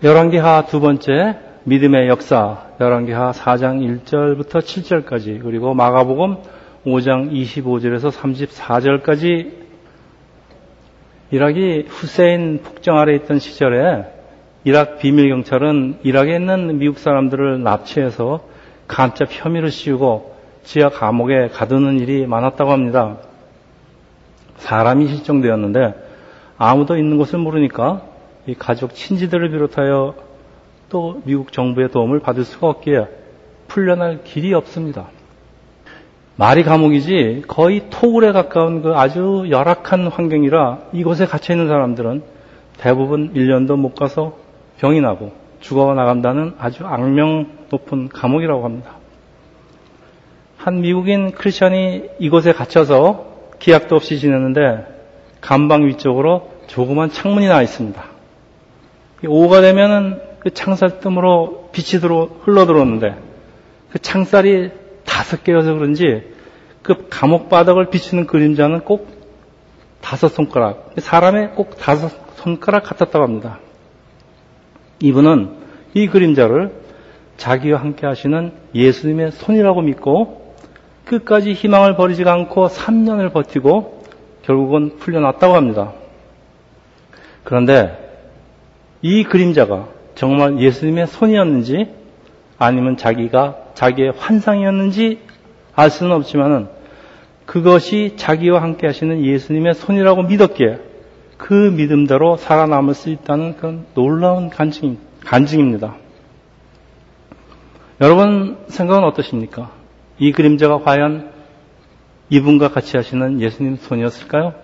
열왕기하 두 번째 믿음의 역사 열왕기하 4장 1절부터 7절까지 그리고 마가복음 5장 25절에서 34절까지 이락이 후세인 폭정 아래 있던 시절에 이락 비밀 경찰은 이락에 있는 미국 사람들을 납치해서 간첩 혐의를 씌우고 지하 감옥에 가두는 일이 많았다고 합니다. 사람이 실종되었는데 아무도 있는 곳을 모르니까 이 가족 친지들을 비롯하여 또 미국 정부의 도움을 받을 수가 없기에 풀려날 길이 없습니다. 말이 감옥이지 거의 토굴에 가까운 그 아주 열악한 환경이라 이곳에 갇혀 있는 사람들은 대부분 1년도 못 가서 병이 나고 죽어 나간다는 아주 악명 높은 감옥이라고 합니다. 한 미국인 크리스천이 이곳에 갇혀서 기약도 없이 지냈는데 감방 위쪽으로 조그만 창문이 나와 있습니다. 오후가 되면은 그 창살 뜸으로 빛이 들어 흘러 들어오는데 그 창살이 다섯 개여서 그런지 그 감옥 바닥을 비추는 그림자는 꼭 다섯 손가락, 사람의 꼭 다섯 손가락 같았다고 합니다. 이분은 이 그림자를 자기와 함께 하시는 예수님의 손이라고 믿고 끝까지 희망을 버리지 않고 3년을 버티고 결국은 풀려났다고 합니다. 그런데 이 그림자가 정말 예수님의 손이었는지 아니면 자기가 자기의 환상이었는지 알 수는 없지만은 그것이 자기와 함께 하시는 예수님의 손이라고 믿었기에 그 믿음대로 살아남을 수 있다는 그런 놀라운 간증, 간증입니다. 여러분 생각은 어떠십니까? 이 그림자가 과연 이분과 같이 하시는 예수님 손이었을까요?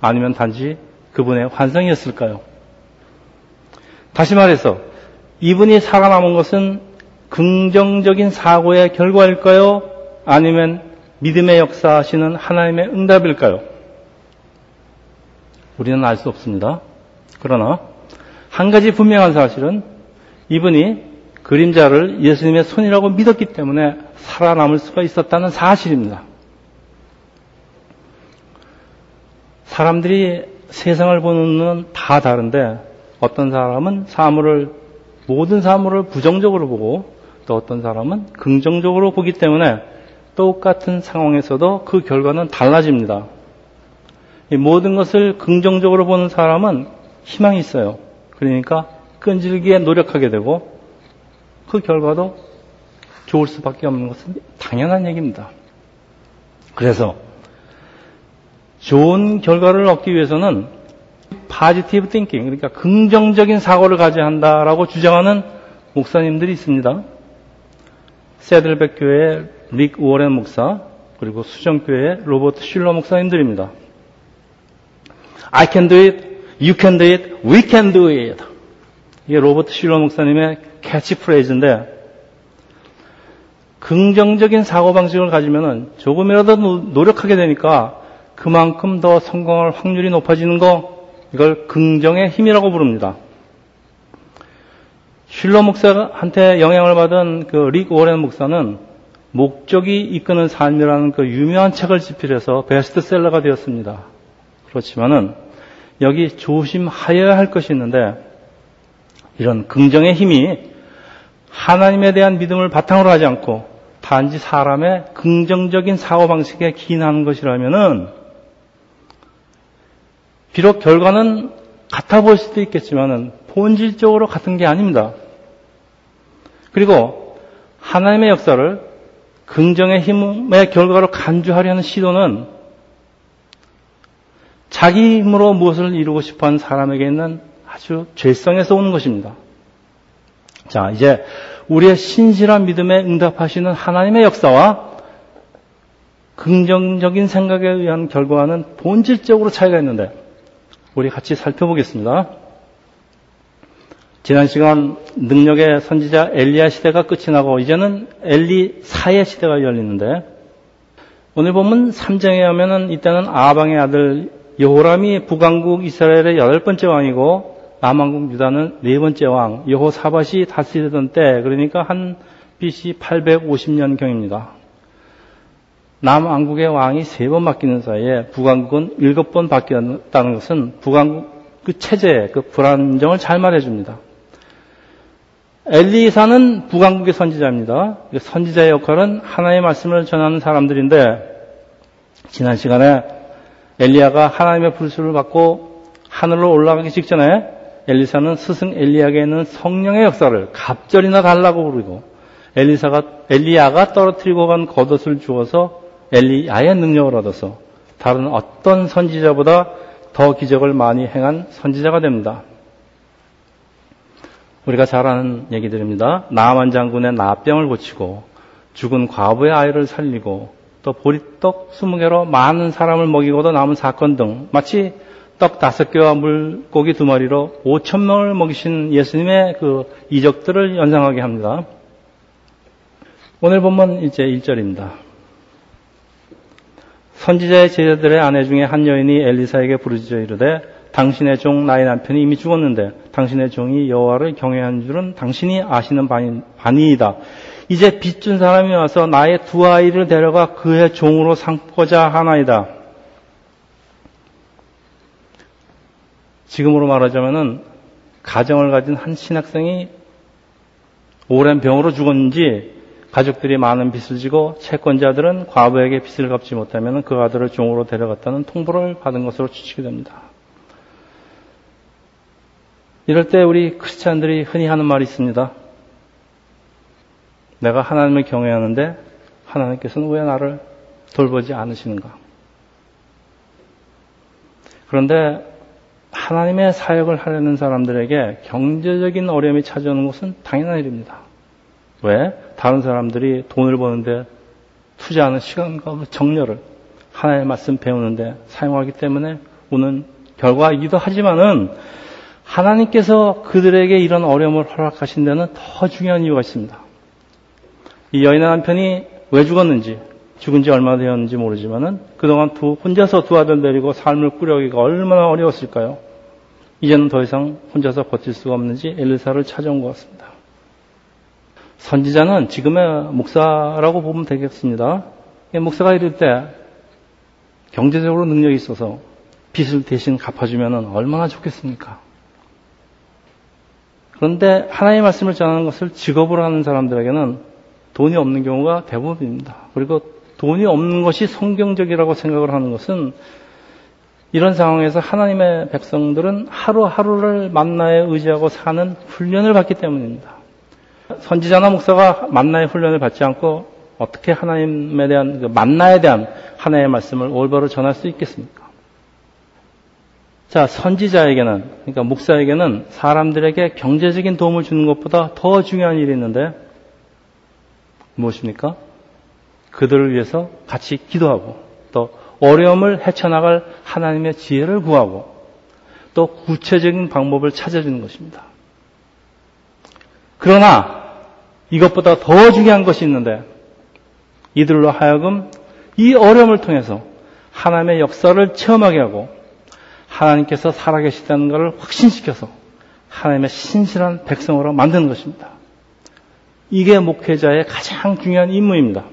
아니면 단지 그분의 환상이었을까요? 다시 말해서 이분이 살아남은 것은 긍정적인 사고의 결과일까요? 아니면 믿음의 역사하시는 하나님의 응답일까요? 우리는 알 수 없습니다. 그러나 한 가지 분명한 사실은 이분이 그림자를 예수님의 손이라고 믿었기 때문에 살아남을 수가 있었다는 사실입니다. 사람들이 세상을 보는 눈은 다 다른데 어떤 사람은 사물을 모든 사물을 부정적으로 보고 또 어떤 사람은 긍정적으로 보기 때문에 똑같은 상황에서도 그 결과는 달라집니다. 모든 것을 긍정적으로 보는 사람은 희망이 있어요. 그러니까 끈질기게 노력하게 되고 그 결과도 좋을 수밖에 없는 것은 당연한 얘기입니다. 그래서 좋은 결과를 얻기 위해서는 파지티브 띵킹, 그러니까 긍정적인 사고를 가져야 한다라고 주장하는 목사님들이 있습니다. 세들백 교회의 릭 워렌 목사, 그리고 수정교회의 로버트 슐러 목사님들입니다. I can do it, you can do it, we can do it. 이게 로버트 슐러 목사님의 캐치프레이즈인데, 긍정적인 사고방식을 가지면 조금이라도 노력하게 되니까 그만큼 더 성공할 확률이 높아지는 거, 이걸 긍정의 힘이라고 부릅니다. 슐러 목사한테 영향을 받은 그 릭 오렌 목사는 목적이 이끄는 삶이라는 그 유명한 책을 집필해서 베스트셀러가 되었습니다. 그렇지만은 여기 조심하여야 할 것이 있는데 이런 긍정의 힘이 하나님에 대한 믿음을 바탕으로 하지 않고 단지 사람의 긍정적인 사고 방식에 기인하는 것이라면은 비록 결과는 같아 보일 수도 있겠지만은 본질적으로 같은 게 아닙니다. 그리고 하나님의 역사를 긍정의 힘의 결과로 간주하려는 시도는 자기 힘으로 무엇을 이루고 싶어 하는 사람에게 있는 아주 죄성에서 오는 것입니다. 자, 이제 우리의 신실한 믿음에 응답하시는 하나님의 역사와 긍정적인 생각에 의한 결과는 본질적으로 차이가 있는데 우리 같이 살펴보겠습니다. 지난 시간 능력의 선지자 엘리야 시대가 끝이 나고 이제는 엘리사의 시대가 열리는데 오늘 보면 3장에 하면은 이때는 아방의 아들 여호람이 북왕국 이스라엘의 여덟 번째 왕이고 남왕국 유다는 네 번째 왕 여호사밧이 다스리던 때 그러니까 한 BC 850년경입니다. 남왕국의 왕이 세 번 바뀌는 사이에 북왕국은 일곱 번 바뀌었다는 것은 북왕국 그 체제, 그 불안정을 잘 말해줍니다. 엘리사는 북왕국의 선지자입니다. 선지자의 역할은 하나님의 말씀을 전하는 사람들인데 지난 시간에 엘리야가 하나님의 불수를 받고 하늘로 올라가기 직전에 엘리사는 스승 엘리야에게 있는 성령의 역사를 갑절이나 달라고 부르고 엘리사가 엘리야가 떨어뜨리고 간 겉옷을 주어서 엘리야의 능력을 얻어서 다른 어떤 선지자보다 더 기적을 많이 행한 선지자가 됩니다. 우리가 잘 아는 얘기들입니다. 나만 장군의 나병을 고치고 죽은 과부의 아이를 살리고 또 보리떡 20개로 많은 사람을 먹이고도 남은 사건 등 마치 떡 다섯 개와 물고기 두 마리로 5천 명을 먹이신 예수님의 그 이적들을 연상하게 합니다. 오늘 본문 이제 1절입니다. 선지자의 제자들의 아내 중에 한 여인이 엘리사에게 부르짖어 이르되 당신의 종 나의 남편이 이미 죽었는데 당신의 종이 여호와를 경외한 줄은 당신이 아시는 바니이다. 이제 빚준 사람이 와서 나의 두 아이를 데려가 그의 종으로 삼고자 하나이다. 지금으로 말하자면은 가정을 가진 한 신학생이 오랜 병으로 죽었는지 가족들이 많은 빚을 지고 채권자들은 과부에게 빚을 갚지 못하면 그 아들을 종으로 데려갔다는 통보를 받은 것으로 추측이 됩니다. 이럴 때 우리 크리스찬들이 흔히 하는 말이 있습니다. 내가 하나님을 경외하는데 하나님께서는 왜 나를 돌보지 않으시는가? 그런데 하나님의 사역을 하려는 사람들에게 경제적인 어려움이 찾아오는 것은 당연한 일입니다. 왜? 다른 사람들이 돈을 버는데 투자하는 시간과 정렬을 하나님의 말씀 배우는데 사용하기 때문에 오는 결과이기도 하지만은 하나님께서 그들에게 이런 어려움을 허락하신 데는 더 중요한 이유가 있습니다. 이 여인의 남편이 왜 죽었는지, 죽은 지 얼마 되었는지 모르지만은 그동안 두, 혼자서 두 아들 데리고 삶을 꾸려가기가 얼마나 어려웠을까요? 이제는 더 이상 혼자서 버틸 수가 없는지 엘리사를 찾아온 것 같습니다. 선지자는 지금의 목사라고 보면 되겠습니다. 목사가 이럴 때 경제적으로 능력이 있어서 빚을 대신 갚아주면 얼마나 좋겠습니까? 그런데 하나님의 말씀을 전하는 것을 직업으로 하는 사람들에게는 돈이 없는 경우가 대부분입니다. 그리고 돈이 없는 것이 성경적이라고 생각을 하는 것은 이런 상황에서 하나님의 백성들은 하루하루를 만나에 의지하고 사는 훈련을 받기 때문입니다. 선지자나 목사가 만나의 훈련을 받지 않고 어떻게 하나님에 대한 그 만나에 대한 하나의 말씀을 올바로 전할 수 있겠습니까? 자, 선지자에게는 그러니까 목사에게는 사람들에게 경제적인 도움을 주는 것보다 더 중요한 일이 있는데 무엇입니까? 그들을 위해서 같이 기도하고 또 어려움을 헤쳐나갈 하나님의 지혜를 구하고 또 구체적인 방법을 찾아주는 것입니다. 그러나 이것보다 더 중요한 것이 있는데 이들로 하여금 이 어려움을 통해서 하나님의 역사를 체험하게 하고 하나님께서 살아계시다는 것을 확신시켜서 하나님의 신실한 백성으로 만드는 것입니다. 이게 목회자의 가장 중요한 임무입니다.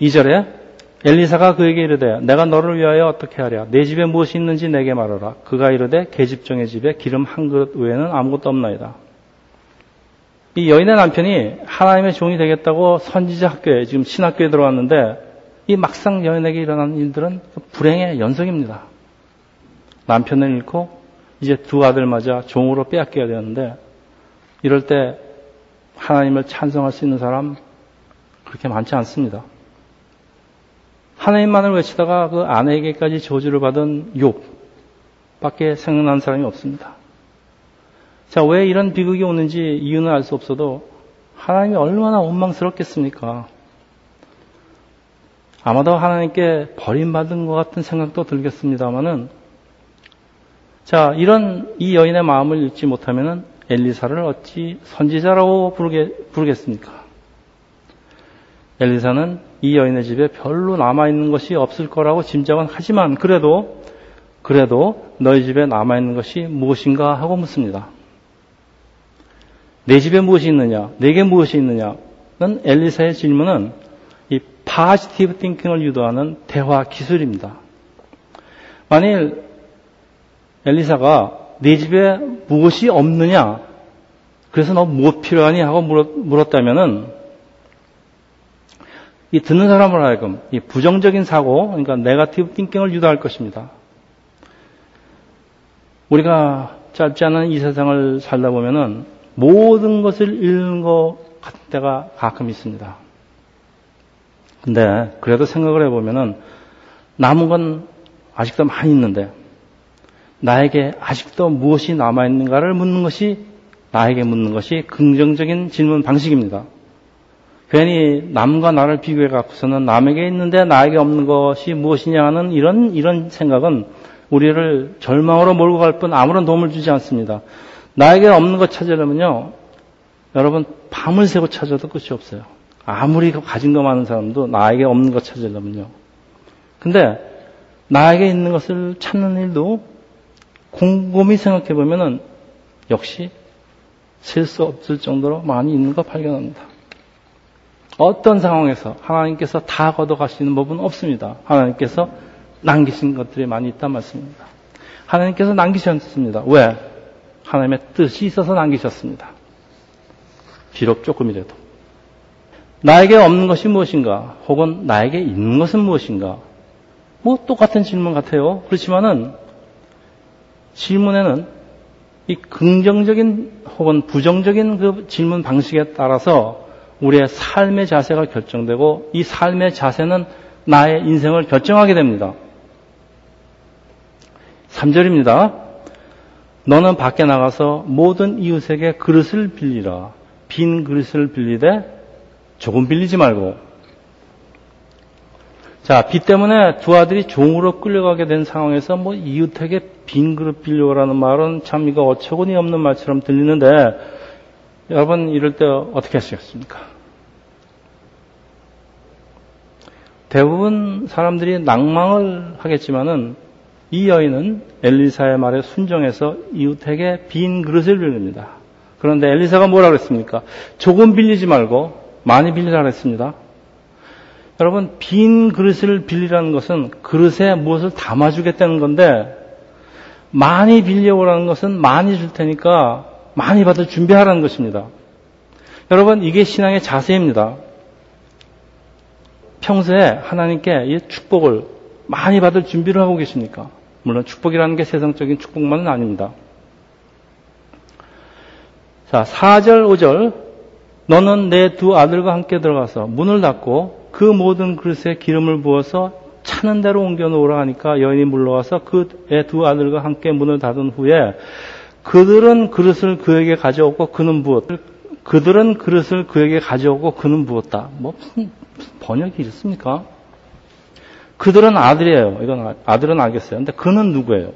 2절에 엘리사가 그에게 이르되 내가 너를 위하여 어떻게 하랴 내 집에 무엇이 있는지 내게 말하라 그가 이르되 계집종의 집에 기름 한 그릇 외에는 아무것도 없나이다. 이 여인의 남편이 하나님의 종이 되겠다고 선지자 학교에 지금 신학교에 들어왔는데 이 막상 여인에게 일어난 일들은 불행의 연속입니다. 남편을 잃고 이제 두 아들 맞아 종으로 빼앗겨야 되는데 이럴 때 하나님을 찬성할 수 있는 사람 그렇게 많지 않습니다. 하나님만을 외치다가 그 아내에게까지 저주를 받은 욕 밖에 생각나는 사람이 없습니다. 자, 왜 이런 비극이 오는지 이유는 알 수 없어도 하나님이 얼마나 원망스럽겠습니까? 아마도 하나님께 버림받은 것 같은 생각도 들겠습니다만은 자, 이런 이 여인의 마음을 읽지 못하면은 엘리사를 어찌 선지자라고 부르게, 부르겠습니까? 엘리사는 이 여인의 집에 별로 남아있는 것이 없을 거라고 짐작은 하지만 그래도 그래도 너희 집에 남아있는 것이 무엇인가 하고 묻습니다. 내 집에 무엇이 있느냐? 내게 무엇이 있느냐 는 엘리사의 질문은 이 positive thinking을 유도하는 대화 기술입니다. 만일 엘리사가 내 집에 무엇이 없느냐? 그래서 너 무엇 필요하니? 하고 물었다면은 이 듣는 사람을 하여금 이 부정적인 사고, 그러니까 negative thinking을 유도할 것입니다. 우리가 짧지 않은 이 세상을 살다 보면은 모든 것을 잃는 것 같은 때가 가끔 있습니다. 근데 그래도 생각을 해보면은 남은 건 아직도 많이 있는데 나에게 아직도 무엇이 남아있는가를 묻는 것이 나에게 묻는 것이 긍정적인 질문 방식입니다. 괜히 남과 나를 비교해 갖고서는 남에게 있는데 나에게 없는 것이 무엇이냐 하는 이런, 이런 생각은 우리를 절망으로 몰고 갈 뿐 아무런 도움을 주지 않습니다. 나에게 없는 것 찾으려면요, 여러분, 밤을 새고 찾아도 끝이 없어요. 아무리 가진 거 많은 사람도 나에게 없는 것 찾으려면요. 근데 나에게 있는 것을 찾는 일도 곰곰이 생각해 보면은 역시 셀 수 없을 정도로 많이 있는 거 발견합니다. 어떤 상황에서 하나님께서 다 걷어가시는 법은 없습니다. 하나님께서 남기신 것들이 많이 있단 말씀입니다. 하나님께서 남기셨습니다. 왜? 하나님의 뜻이 있어서 남기셨습니다. 비록 조금이라도. 나에게 없는 것이 무엇인가? 혹은 나에게 있는 것은 무엇인가? 뭐 똑같은 질문 같아요. 그렇지만은 질문에는 이 긍정적인 혹은 부정적인 그 질문 방식에 따라서 우리의 삶의 자세가 결정되고 이 삶의 자세는 나의 인생을 결정하게 됩니다. 3절입니다. 너는 밖에 나가서 모든 이웃에게 그릇을 빌리라. 빈 그릇을 빌리되 조금 빌리지 말고. 자, 비 때문에 두 아들이 종으로 끌려가게 된 상황에서 뭐 이웃에게 빈 그릇 빌려라는 말은 참 이거 어처구니 없는 말처럼 들리는데 여러분 이럴 때 어떻게 하시겠습니까? 대부분 사람들이 낭망을 하겠지만은 이 여인은 엘리사의 말에 순종해서 이웃에게 빈 그릇을 빌립니다. 그런데 엘리사가 뭐라 그랬습니까? 조금 빌리지 말고 많이 빌리라 그랬습니다. 여러분, 빈 그릇을 빌리라는 것은 그릇에 무엇을 담아주겠다는 건데, 많이 빌려오라는 것은 많이 줄 테니까 많이 받을 준비하라는 것입니다. 여러분, 이게 신앙의 자세입니다. 평소에 하나님께 이 축복을 많이 받을 준비를 하고 계십니까? 물론 축복이라는 게 세상적인 축복만은 아닙니다. 자, 4절, 5절. 너는 내 두 아들과 함께 들어가서 문을 닫고 그 모든 그릇에 기름을 부어서 차는 대로 옮겨 놓으라 하니까 여인이 물러와서 그의 두 아들과 함께 문을 닫은 후에 그들은 그릇을 그에게 가져오고 그는 부었. 그들은 그릇을 그에게 가져오고 그는 부었다. 뭐 무슨 번역이 있습니까? 그들은 아들이에요. 이건 아들은 알겠어요. 근데 그는 누구예요?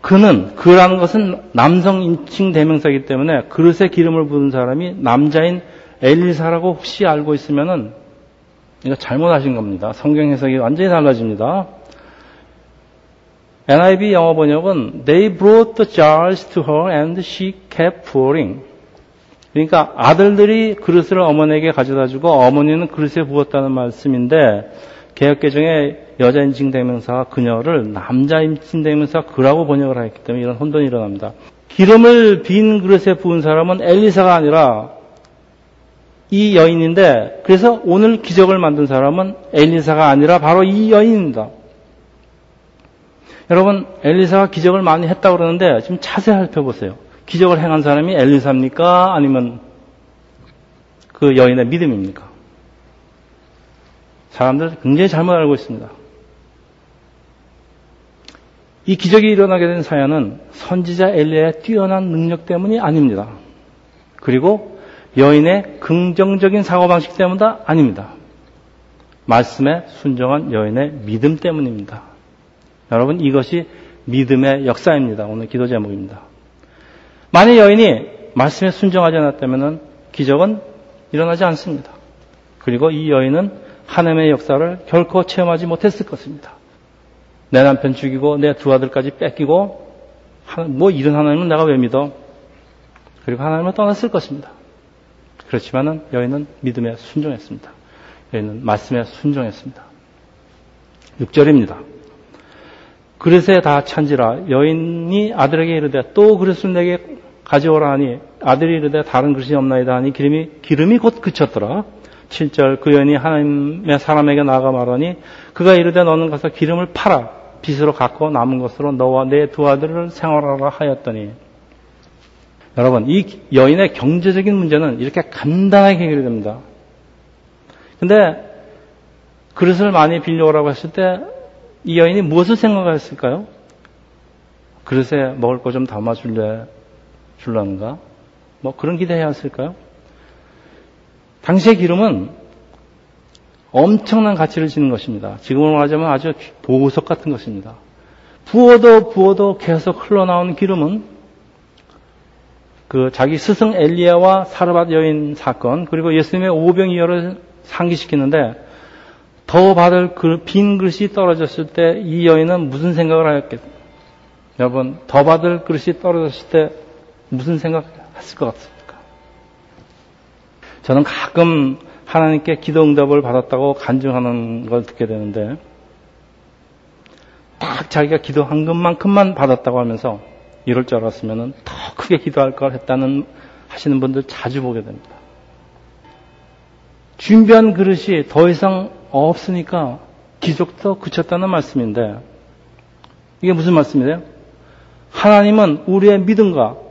그는 그라는 것은 남성 인칭 대명사이기 때문에 그릇에 기름을 부은 사람이 남자인 엘리사라고 혹시 알고 있으면은 이거 잘못하신 겁니다. 성경 해석이 완전히 달라집니다. NIV 영어 번역은 They brought the jars to her and she kept pouring. 그러니까 아들들이 그릇을 어머니에게 가져다 주고 어머니는 그릇에 부었다는 말씀인데 개혁개정의 여자 인칭 대명사가 그녀를 남자 인칭 대명사 그라고 번역을 하기 때문에 이런 혼돈이 일어납니다. 기름을 빈 그릇에 부은 사람은 엘리사가 아니라 이 여인인데 그래서 오늘 기적을 만든 사람은 엘리사가 아니라 바로 이 여인입니다. 여러분 엘리사가 기적을 많이 했다고 그러는데 지금 자세히 살펴보세요. 기적을 행한 사람이 엘리사입니까? 아니면 그 여인의 믿음입니까? 사람들 굉장히 잘못 알고 있습니다. 이 기적이 일어나게 된 사연은 선지자 엘리의 뛰어난 능력 때문이 아닙니다. 그리고 여인의 긍정적인 사고방식 때문도 아닙니다. 말씀에 순종한 여인의 믿음 때문입니다. 여러분, 이것이 믿음의 역사입니다. 오늘 기도 제목입니다. 만약 여인이 말씀에 순종하지 않았다면 기적은 일어나지 않습니다. 그리고 이 여인은 하나님의 역사를 결코 체험하지 못했을 것입니다. 내 남편 죽이고 내 두 아들까지 뺏기고 뭐 이런 하나님은 내가 왜 믿어? 그리고 하나님을 떠났을 것입니다. 그렇지만은 여인은 믿음에 순종했습니다. 여인은 말씀에 순종했습니다. 6절입니다. 그릇에 다 찬지라 여인이 아들에게 이르되 또 그릇을 내게 가져오라 하니 아들이 이르되 다른 그릇이 없나이다 하니 기름이 기름이 곧 그쳤더라. 7절 그 여인이 하나님의 사람에게 나가 말하니 그가 이르되 너는 가서 기름을 팔아 빚으로 갖고 남은 것으로 너와 내 두 아들을 생활하라 하였더니 여러분 이 여인의 경제적인 문제는 이렇게 간단하게 해결이 됩니다. 근데 그릇을 많이 빌려오라고 했을 때 이 여인이 무엇을 생각했을까요? 그릇에 먹을 거 좀 담아 줄래, 줄라는가? 뭐 그런 기대해야 했을까요? 당시의 기름은 엄청난 가치를 지닌 것입니다. 지금으로 말하자면 아주 보석 같은 것입니다. 부어도 부어도 계속 흘러나오는 기름은 그 자기 스승 엘리야와 사르밧 여인 사건 그리고 예수님의 오병이어를 상기시키는데 더 받을 그 빈 그릇이 떨어졌을 때 이 여인은 무슨 생각을 하였겠어요? 여러분, 더 받을 그릇이 떨어졌을 때 무슨 생각했을 것 같습니까? 저는 가끔 하나님께 기도 응답을 받았다고 간증하는 걸 듣게 되는데 딱 자기가 기도한 것만큼만 받았다고 하면서 이럴 줄 알았으면 더 크게 기도할 걸 했다는 하시는 분들 자주 보게 됩니다. 준비한 그릇이 더 이상 없으니까 기적도 그쳤다는 말씀인데 이게 무슨 말씀이에요? 하나님은 우리의 믿음과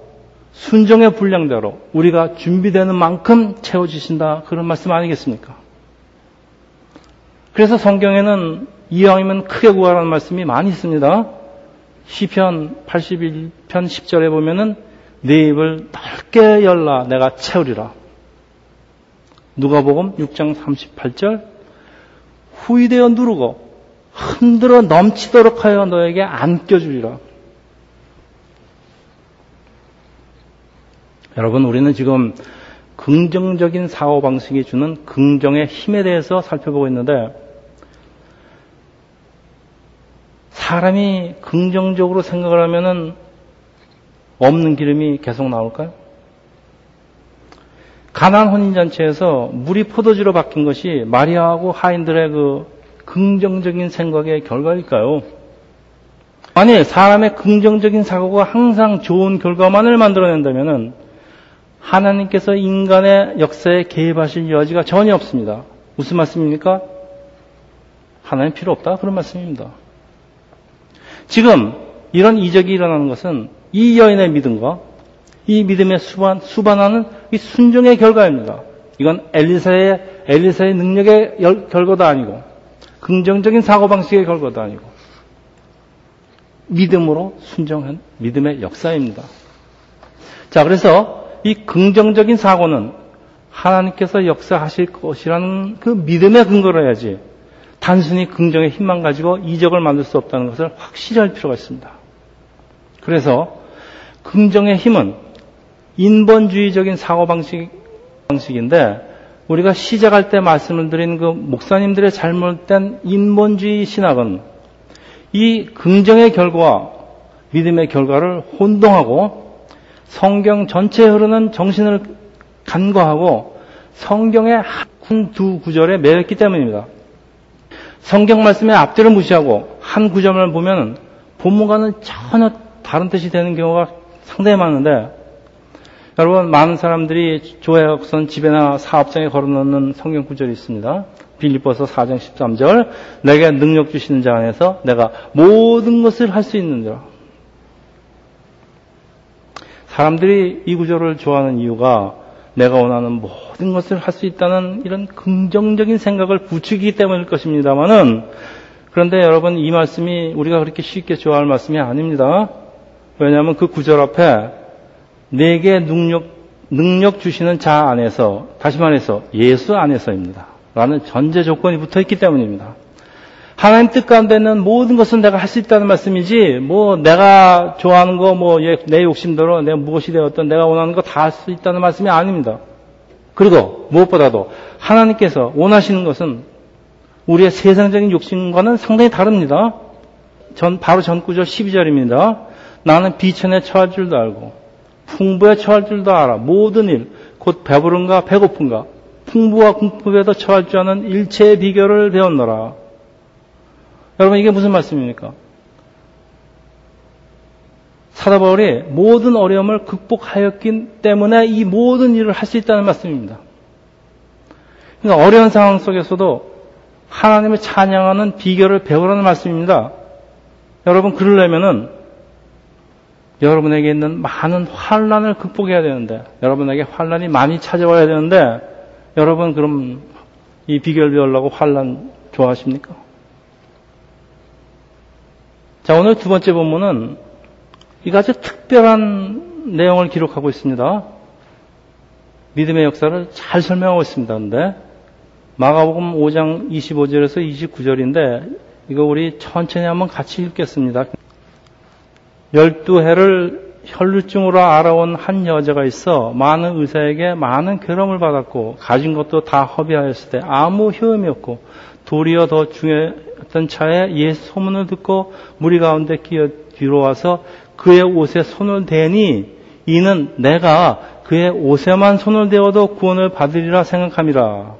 순종의 분량대로 우리가 준비되는 만큼 채워주신다 그런 말씀 아니겠습니까? 그래서 성경에는 이왕이면 크게 구하라는 말씀이 많이 있습니다. 시편 81편 10절에 보면은 내 입을 넓게 열라 내가 채우리라. 누가복음 6장 38절 후이되어 누르고 흔들어 넘치도록 하여 너에게 안겨주리라. 여러분, 우리는 지금 긍정적인 사고 방식이 주는 긍정의 힘에 대해서 살펴보고 있는데, 사람이 긍정적으로 생각을 하면은 없는 기름이 계속 나올까요? 가난 혼인잔치에서 물이 포도주로 바뀐 것이 마리아하고 하인들의 그 긍정적인 생각의 결과일까요? 아니, 사람의 긍정적인 사고가 항상 좋은 결과만을 만들어낸다면 하나님께서 인간의 역사에 개입하실 여지가 전혀 없습니다. 무슨 말씀입니까? 하나님 필요 없다? 그런 말씀입니다. 지금 이런 이적이 일어나는 것은 이 여인의 믿음과 이 믿음의 수반, 수반하는 이 순종의 결과입니다. 이건 엘리사의, 엘리사의 능력의 결과도 아니고, 긍정적인 사고방식의 결과도 아니고, 믿음으로 순종한 믿음의 역사입니다. 자, 그래서 이 긍정적인 사고는 하나님께서 역사하실 것이라는 그 믿음의 근거로 해야지, 단순히 긍정의 힘만 가지고 이적을 만들 수 없다는 것을 확실히 할 필요가 있습니다. 그래서 긍정의 힘은 인본주의적인 사고방식, 방식인데, 우리가 시작할 때 말씀을 드린 그 목사님들의 잘못된 인본주의 신학은 이 긍정의 결과와 믿음의 결과를 혼동하고 성경 전체에 흐르는 정신을 간과하고 성경의 한 두 구절에 매였기 때문입니다. 성경 말씀의 앞뒤를 무시하고 한 구절만 보면 본문과는 전혀 다른 뜻이 되는 경우가 상당히 많은데 여러분 많은 사람들이 조회학선 집에나 사업장에 걸어놓는 성경 구절이 있습니다. 빌립보서 4장 13절 내게 능력 주시는 자 안에서 내가 모든 것을 할 수 있는지라. 사람들이 이 구절을 좋아하는 이유가 내가 원하는 모든 것을 할 수 있다는 이런 긍정적인 생각을 부추기기 때문일 것입니다만은 그런데 여러분 이 말씀이 우리가 그렇게 쉽게 좋아할 말씀이 아닙니다. 왜냐하면 그 구절 앞에 내게 능력, 능력 주시는 자 안에서, 다시 말해서 예수 안에서입니다. 라는 전제 조건이 붙어 있기 때문입니다. 하나님 뜻 가운데 있는 모든 것은 내가 할 수 있다는 말씀이지, 뭐, 내가 좋아하는 거, 뭐, 내 욕심대로 내가 무엇이 되었던 내가 원하는 거 다 할 수 있다는 말씀이 아닙니다. 그리고 무엇보다도 하나님께서 원하시는 것은 우리의 세상적인 욕심과는 상당히 다릅니다. 전, 바로 전 구절 12절입니다. 나는 비천에 처할 줄도 알고, 풍부에 처할 줄도 알아. 모든 일, 곧 배부른가 배고픈가, 풍부와 궁핍에도 처할 줄 아는 일체의 비결을 배웠노라. 여러분 이게 무슨 말씀입니까? 사도 바울이 모든 어려움을 극복하였기 때문에 이 모든 일을 할 수 있다는 말씀입니다. 그러니까 어려운 상황 속에서도 하나님을 찬양하는 비결을 배우라는 말씀입니다. 여러분 그러려면은 여러분에게 있는 많은 환란을 극복해야 되는데 여러분에게 환란이 많이 찾아와야 되는데 여러분 그럼 이 비결 배우려고 환란 좋아하십니까? 자 오늘 두 번째 본문은 이거 아주 특별한 내용을 기록하고 있습니다. 믿음의 역사를 잘 설명하고 있습니다. 근데 마가복음 5장 25절에서 29절인데 이거 우리 천천히 한번 같이 읽겠습니다. 열두 해를 혈루증으로 알아온 한 여자가 있어 많은 의사에게 많은 괴로움을 받았고 가진 것도 다 허비하였을 때 아무 효험이 없고 도리어 더 중요했던 차에 예수 소문을 듣고 무리 가운데 끼어 뒤로 와서 그의 옷에 손을 대니 이는 내가 그의 옷에만 손을 대어도 구원을 받으리라 생각함이라.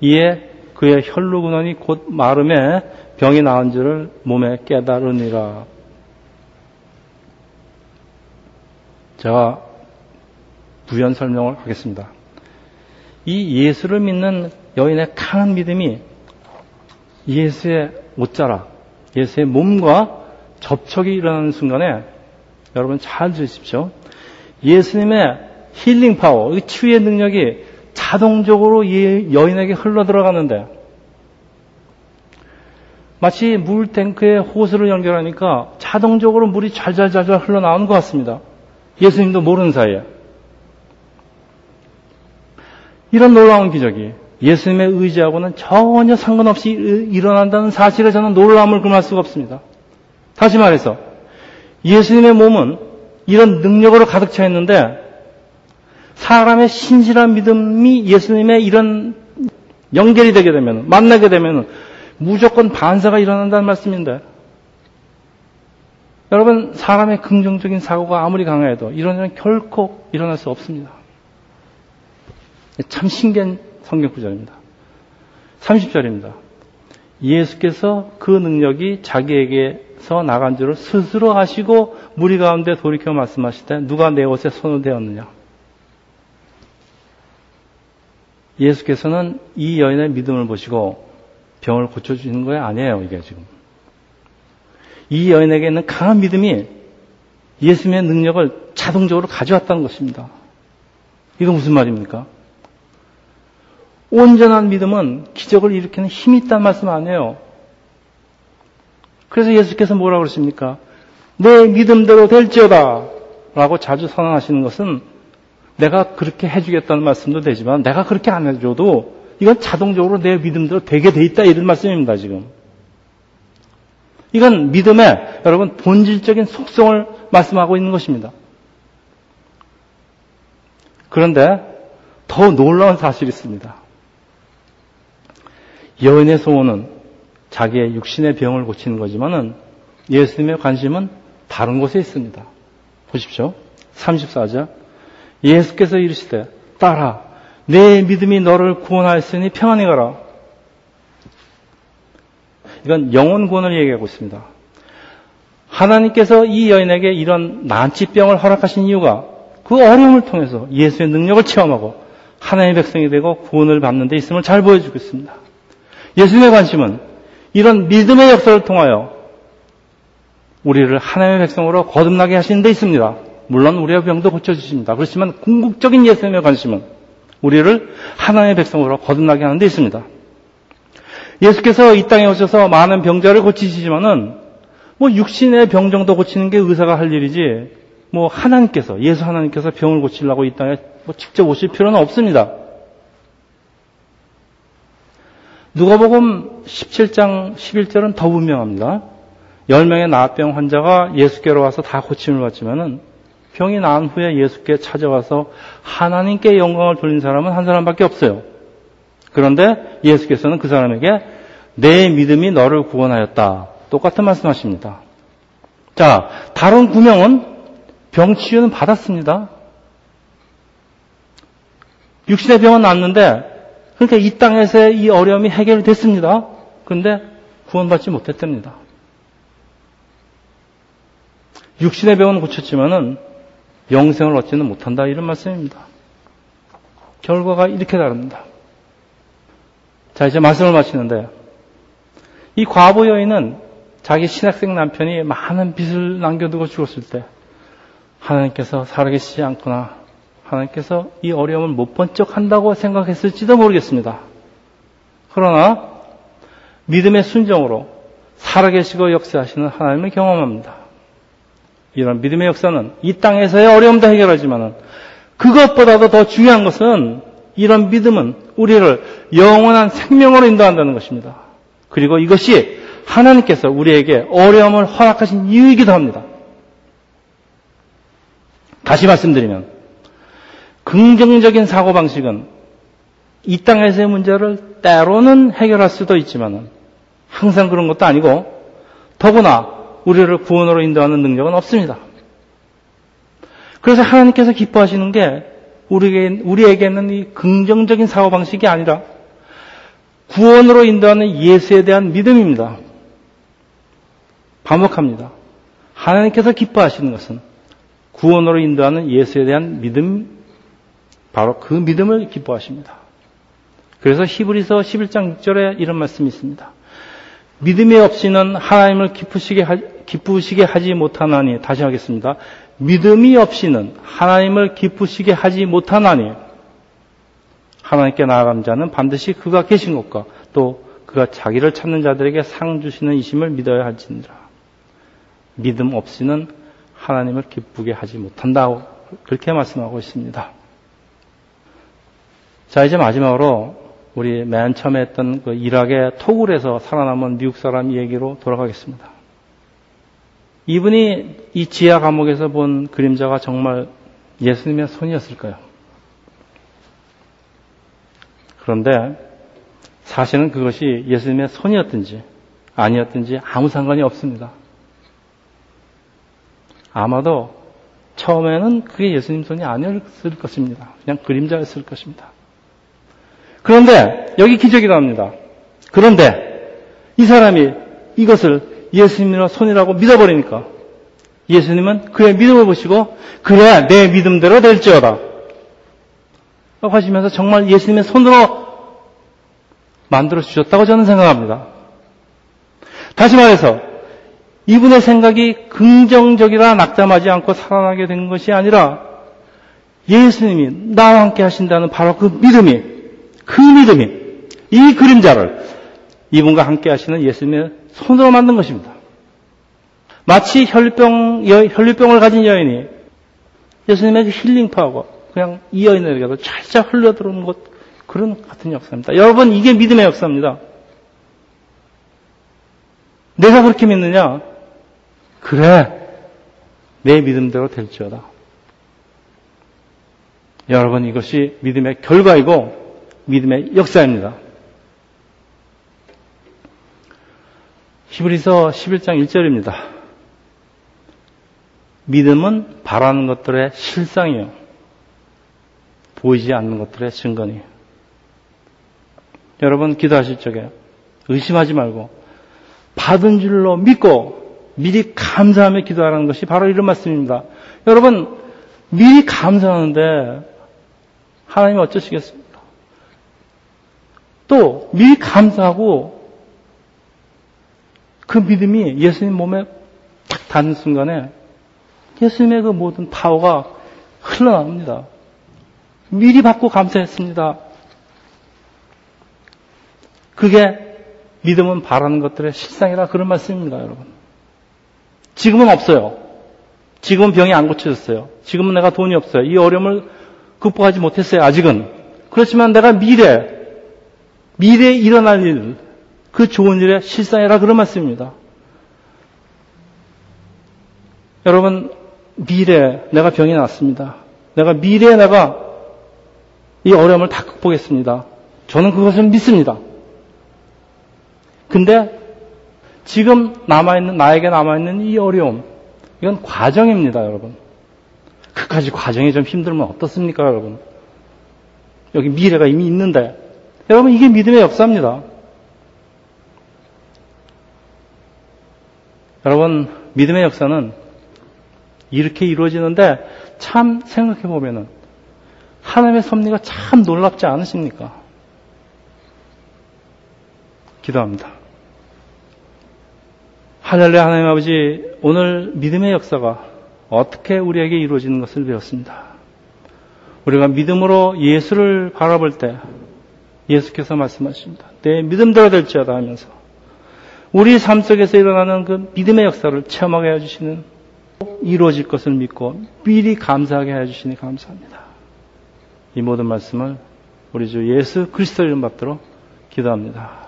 이에 그의 혈루 근원이 곧 마름에 병이 나은 줄을 몸에 깨달으니라. 제가 부연 설명을 하겠습니다. 이 예수를 믿는 여인의 강한 믿음이 예수의 옷자락, 예수의 몸과 접촉이 일어나는 순간에 여러분 잘 들으십시오. 예수님의 힐링 파워, 치유의 능력이 자동적으로 여인에게 흘러 들어가는데 마치 물 탱크에 호스를 연결하니까 자동적으로 물이 잘잘잘잘 흘러나오는 것 같습니다. 예수님도 모르는 사이에. 이런 놀라운 기적이 예수님의 의지하고는 전혀 상관없이 일어난다는 사실에 저는 놀라움을 금할 수가 없습니다. 다시 말해서 예수님의 몸은 이런 능력으로 가득 차 있는데 사람의 신실한 믿음이 예수님의 이런 연결이 되게 되면 만나게 되면 무조건 반사가 일어난다는 말씀인데 여러분 사람의 긍정적인 사고가 아무리 강해도 이런 일은 결코 일어날 수 없습니다. 참 신기한 성경 구절입니다. 30절입니다. 예수께서 그 능력이 자기에게서 나간 줄을 스스로 아시고 무리 가운데 돌이켜 말씀하실 때 누가 내 옷에 손을 대었느냐? 예수께서는 이 여인의 믿음을 보시고 병을 고쳐주시는 거예요? 아니에요, 이게 지금. 이 여인에게 있는 강한 믿음이 예수님의 능력을 자동적으로 가져왔다는 것입니다. 이거 무슨 말입니까? 온전한 믿음은 기적을 일으키는 힘이 있다는 말씀 아니에요. 그래서 예수께서 뭐라고 그러십니까? 내 믿음대로 될지어다. 라고 자주 선언하시는 것은 내가 그렇게 해주겠다는 말씀도 되지만 내가 그렇게 안 해줘도 이건 자동적으로 내 믿음대로 되게 돼 있다 이런 말씀입니다 지금. 이건 믿음의 여러분 본질적인 속성을 말씀하고 있는 것입니다. 그런데 더 놀라운 사실이 있습니다. 여인의 소원은 자기의 육신의 병을 고치는 거지만은 예수님의 관심은 다른 곳에 있습니다. 보십시오. 34절. 예수께서 이르시되 따라 내 믿음이 너를 구원하였으니 평안히 가라. 이건 영혼 구원을 얘기하고 있습니다. 하나님께서 이 여인에게 이런 난치병을 허락하신 이유가 그 어려움을 통해서 예수의 능력을 체험하고 하나님의 백성이 되고 구원을 받는 데 있음을 잘 보여주고 있습니다. 예수님의 관심은 이런 믿음의 역사를 통하여 우리를 하나님의 백성으로 거듭나게 하시는 데 있습니다. 물론 우리의 병도 고쳐주십니다. 그렇지만 궁극적인 예수님의 관심은 우리를 하나님의 백성으로 거듭나게 하는 데 있습니다. 예수께서 이 땅에 오셔서 많은 병자를 고치시지만은 뭐 육신의 병 정도 고치는 게 의사가 할 일이지 뭐 하나님께서 예수 하나님께서 병을 고치려고 이 땅에 뭐 직접 오실 필요는 없습니다. 누가복음 17장 11절은 더 분명합니다. 10명의 나병 환자가 예수께로 와서 다 고침을 받지만은 병이 나은 후에 예수께 찾아와서 하나님께 영광을 돌린 사람은 한 사람밖에 없어요. 그런데 예수께서는 그 사람에게 내 믿음이 너를 구원하였다. 똑같은 말씀하십니다. 자, 다른 구명은 병 치유는 받았습니다. 육신의 병은 낫는데 그러니까 이 땅에서의 이 어려움이 해결됐습니다. 그런데 구원받지 못했답니다. 육신의 병은 고쳤지만은 영생을 얻지는 못한다 이런 말씀입니다. 결과가 이렇게 다릅니다. 자 이제 말씀을 마치는데 이 과부 여인은 자기 신학생 남편이 많은 빚을 남겨두고 죽었을 때 하나님께서 살아계시지 않구나 하나님께서 이 어려움을 못 본 척 한다고 생각했을지도 모르겠습니다. 그러나 믿음의 순종으로 살아계시고 역사하시는 하나님을 경험합니다. 이런 믿음의 역사는 이 땅에서의 어려움도 해결하지만 그것보다도 더 중요한 것은 이런 믿음은 우리를 영원한 생명으로 인도한다는 것입니다. 그리고 이것이 하나님께서 우리에게 어려움을 허락하신 이유이기도 합니다. 다시 말씀드리면 긍정적인 사고방식은 이 땅에서의 문제를 때로는 해결할 수도 있지만 항상 그런 것도 아니고 더구나 우리를 구원으로 인도하는 능력은 없습니다. 그래서 하나님께서 기뻐하시는 게 우리에게, 우리에게는 이 긍정적인 사고방식이 아니라 구원으로 인도하는 예수에 대한 믿음입니다. 반복합니다. 하나님께서 기뻐하시는 것은 구원으로 인도하는 예수에 대한 믿음, 바로 그 믿음을 기뻐하십니다. 그래서 히브리서 11장 6절에 이런 말씀이 있습니다. 믿음이 없이는 하나님을 기쁘시게, 하, 기쁘시게 하지 못하나니, 다시 하겠습니다. 믿음이 없이는 하나님을 기쁘시게 하지 못하나니, 하나님께 나아간 자는 반드시 그가 계신 것과 또 그가 자기를 찾는 자들에게 상 주시는 이심을 믿어야 할지니라. 믿음 없이는 하나님을 기쁘게 하지 못한다고 그렇게 말씀하고 있습니다. 자, 이제 마지막으로 우리 맨 처음에 했던 그 이락의 토굴에서 살아남은 미국 사람 얘기로 돌아가겠습니다. 이분이 이 지하 감옥에서 본 그림자가 정말 예수님의 손이었을까요? 그런데 사실은 그것이 예수님의 손이었든지 아니었든지 아무 상관이 없습니다. 아마도 처음에는 그게 예수님 손이 아니었을 것입니다. 그냥 그림자였을 것입니다. 그런데 여기 기적이 나옵니다. 그런데 이 사람이 이것을 예수님의 손이라고 믿어버리니까 예수님은 그의 믿음을 보시고 그래 내 믿음대로 될지어다 하시면서 정말 예수님의 손으로 만들어 주셨다고 저는 생각합니다. 다시 말해서 이분의 생각이 긍정적이라 낙담하지 않고 살아나게 된 것이 아니라 예수님이 나와 함께 하신다는 바로 그 믿음이 그 믿음이 이 그림자를 이분과 함께 하시는 예수님의 손으로 만든 것입니다. 마치 혈병, 혈류병을 가진 여인이 예수님의 그 힐링파워가 그냥 이 여인에게도 찰짝 흘러들어오는 것, 그런 같은 역사입니다. 여러분, 이게 믿음의 역사입니다. 내가 그렇게 믿느냐? 그래. 내 믿음대로 될지어다. 여러분, 이것이 믿음의 결과이고, 믿음의 역사입니다. 히브리서 11장 1절입니다. 믿음은 바라는 것들의 실상이요. 보이지 않는 것들의 증거니. 여러분 기도하실 적에 의심하지 말고 받은 줄로 믿고 미리 감사하며 기도하라는 것이 바로 이런 말씀입니다. 여러분 미리 감사하는데 하나님 어쩌시겠습니까? 또 미리 감사하고 그 믿음이 예수님 몸에 딱 닿는 순간에 예수님의 그 모든 파워가 흘러나옵니다. 미리 받고 감사했습니다. 그게 믿음은 바라는 것들의 실상이라 그런 말씀입니다, 여러분. 지금은 없어요. 지금은 병이 안 고쳐졌어요. 지금은 내가 돈이 없어요. 이 어려움을 극복하지 못했어요, 아직은. 그렇지만 내가 미래, 미래에 일어날 일, 그 좋은 일의 실상이라 그런 말씀입니다. 여러분, 미래, 내가 병이 났습니다. 내가 미래에 내가 이 어려움을 다 극복했습니다. 저는 그것을 믿습니다. 근데 지금 남아있는, 나에게 남아있는 이 어려움, 이건 과정입니다, 여러분. 그까지 과정이 좀 힘들면 어떻습니까, 여러분? 여기 미래가 이미 있는데, 여러분 이게 믿음의 역사입니다. 여러분 믿음의 역사는 이렇게 이루어지는데 참 생각해 보면은 하나님의 섭리가 참 놀랍지 않으십니까? 기도합니다. 하늘의 하나님 아버지, 오늘 믿음의 역사가 어떻게 우리에게 이루어지는 것을 배웠습니다. 우리가 믿음으로 예수를 바라볼 때 예수께서 말씀하십니다. 내 믿음대로 될지어다 하면서 우리 삶 속에서 일어나는 그 믿음의 역사를 체험하게 해주시는 이루어질 것을 믿고 미리 감사하게 해주시니 감사합니다. 이 모든 말씀을 우리 주 예수 그리스도 이름 받들어 기도합니다.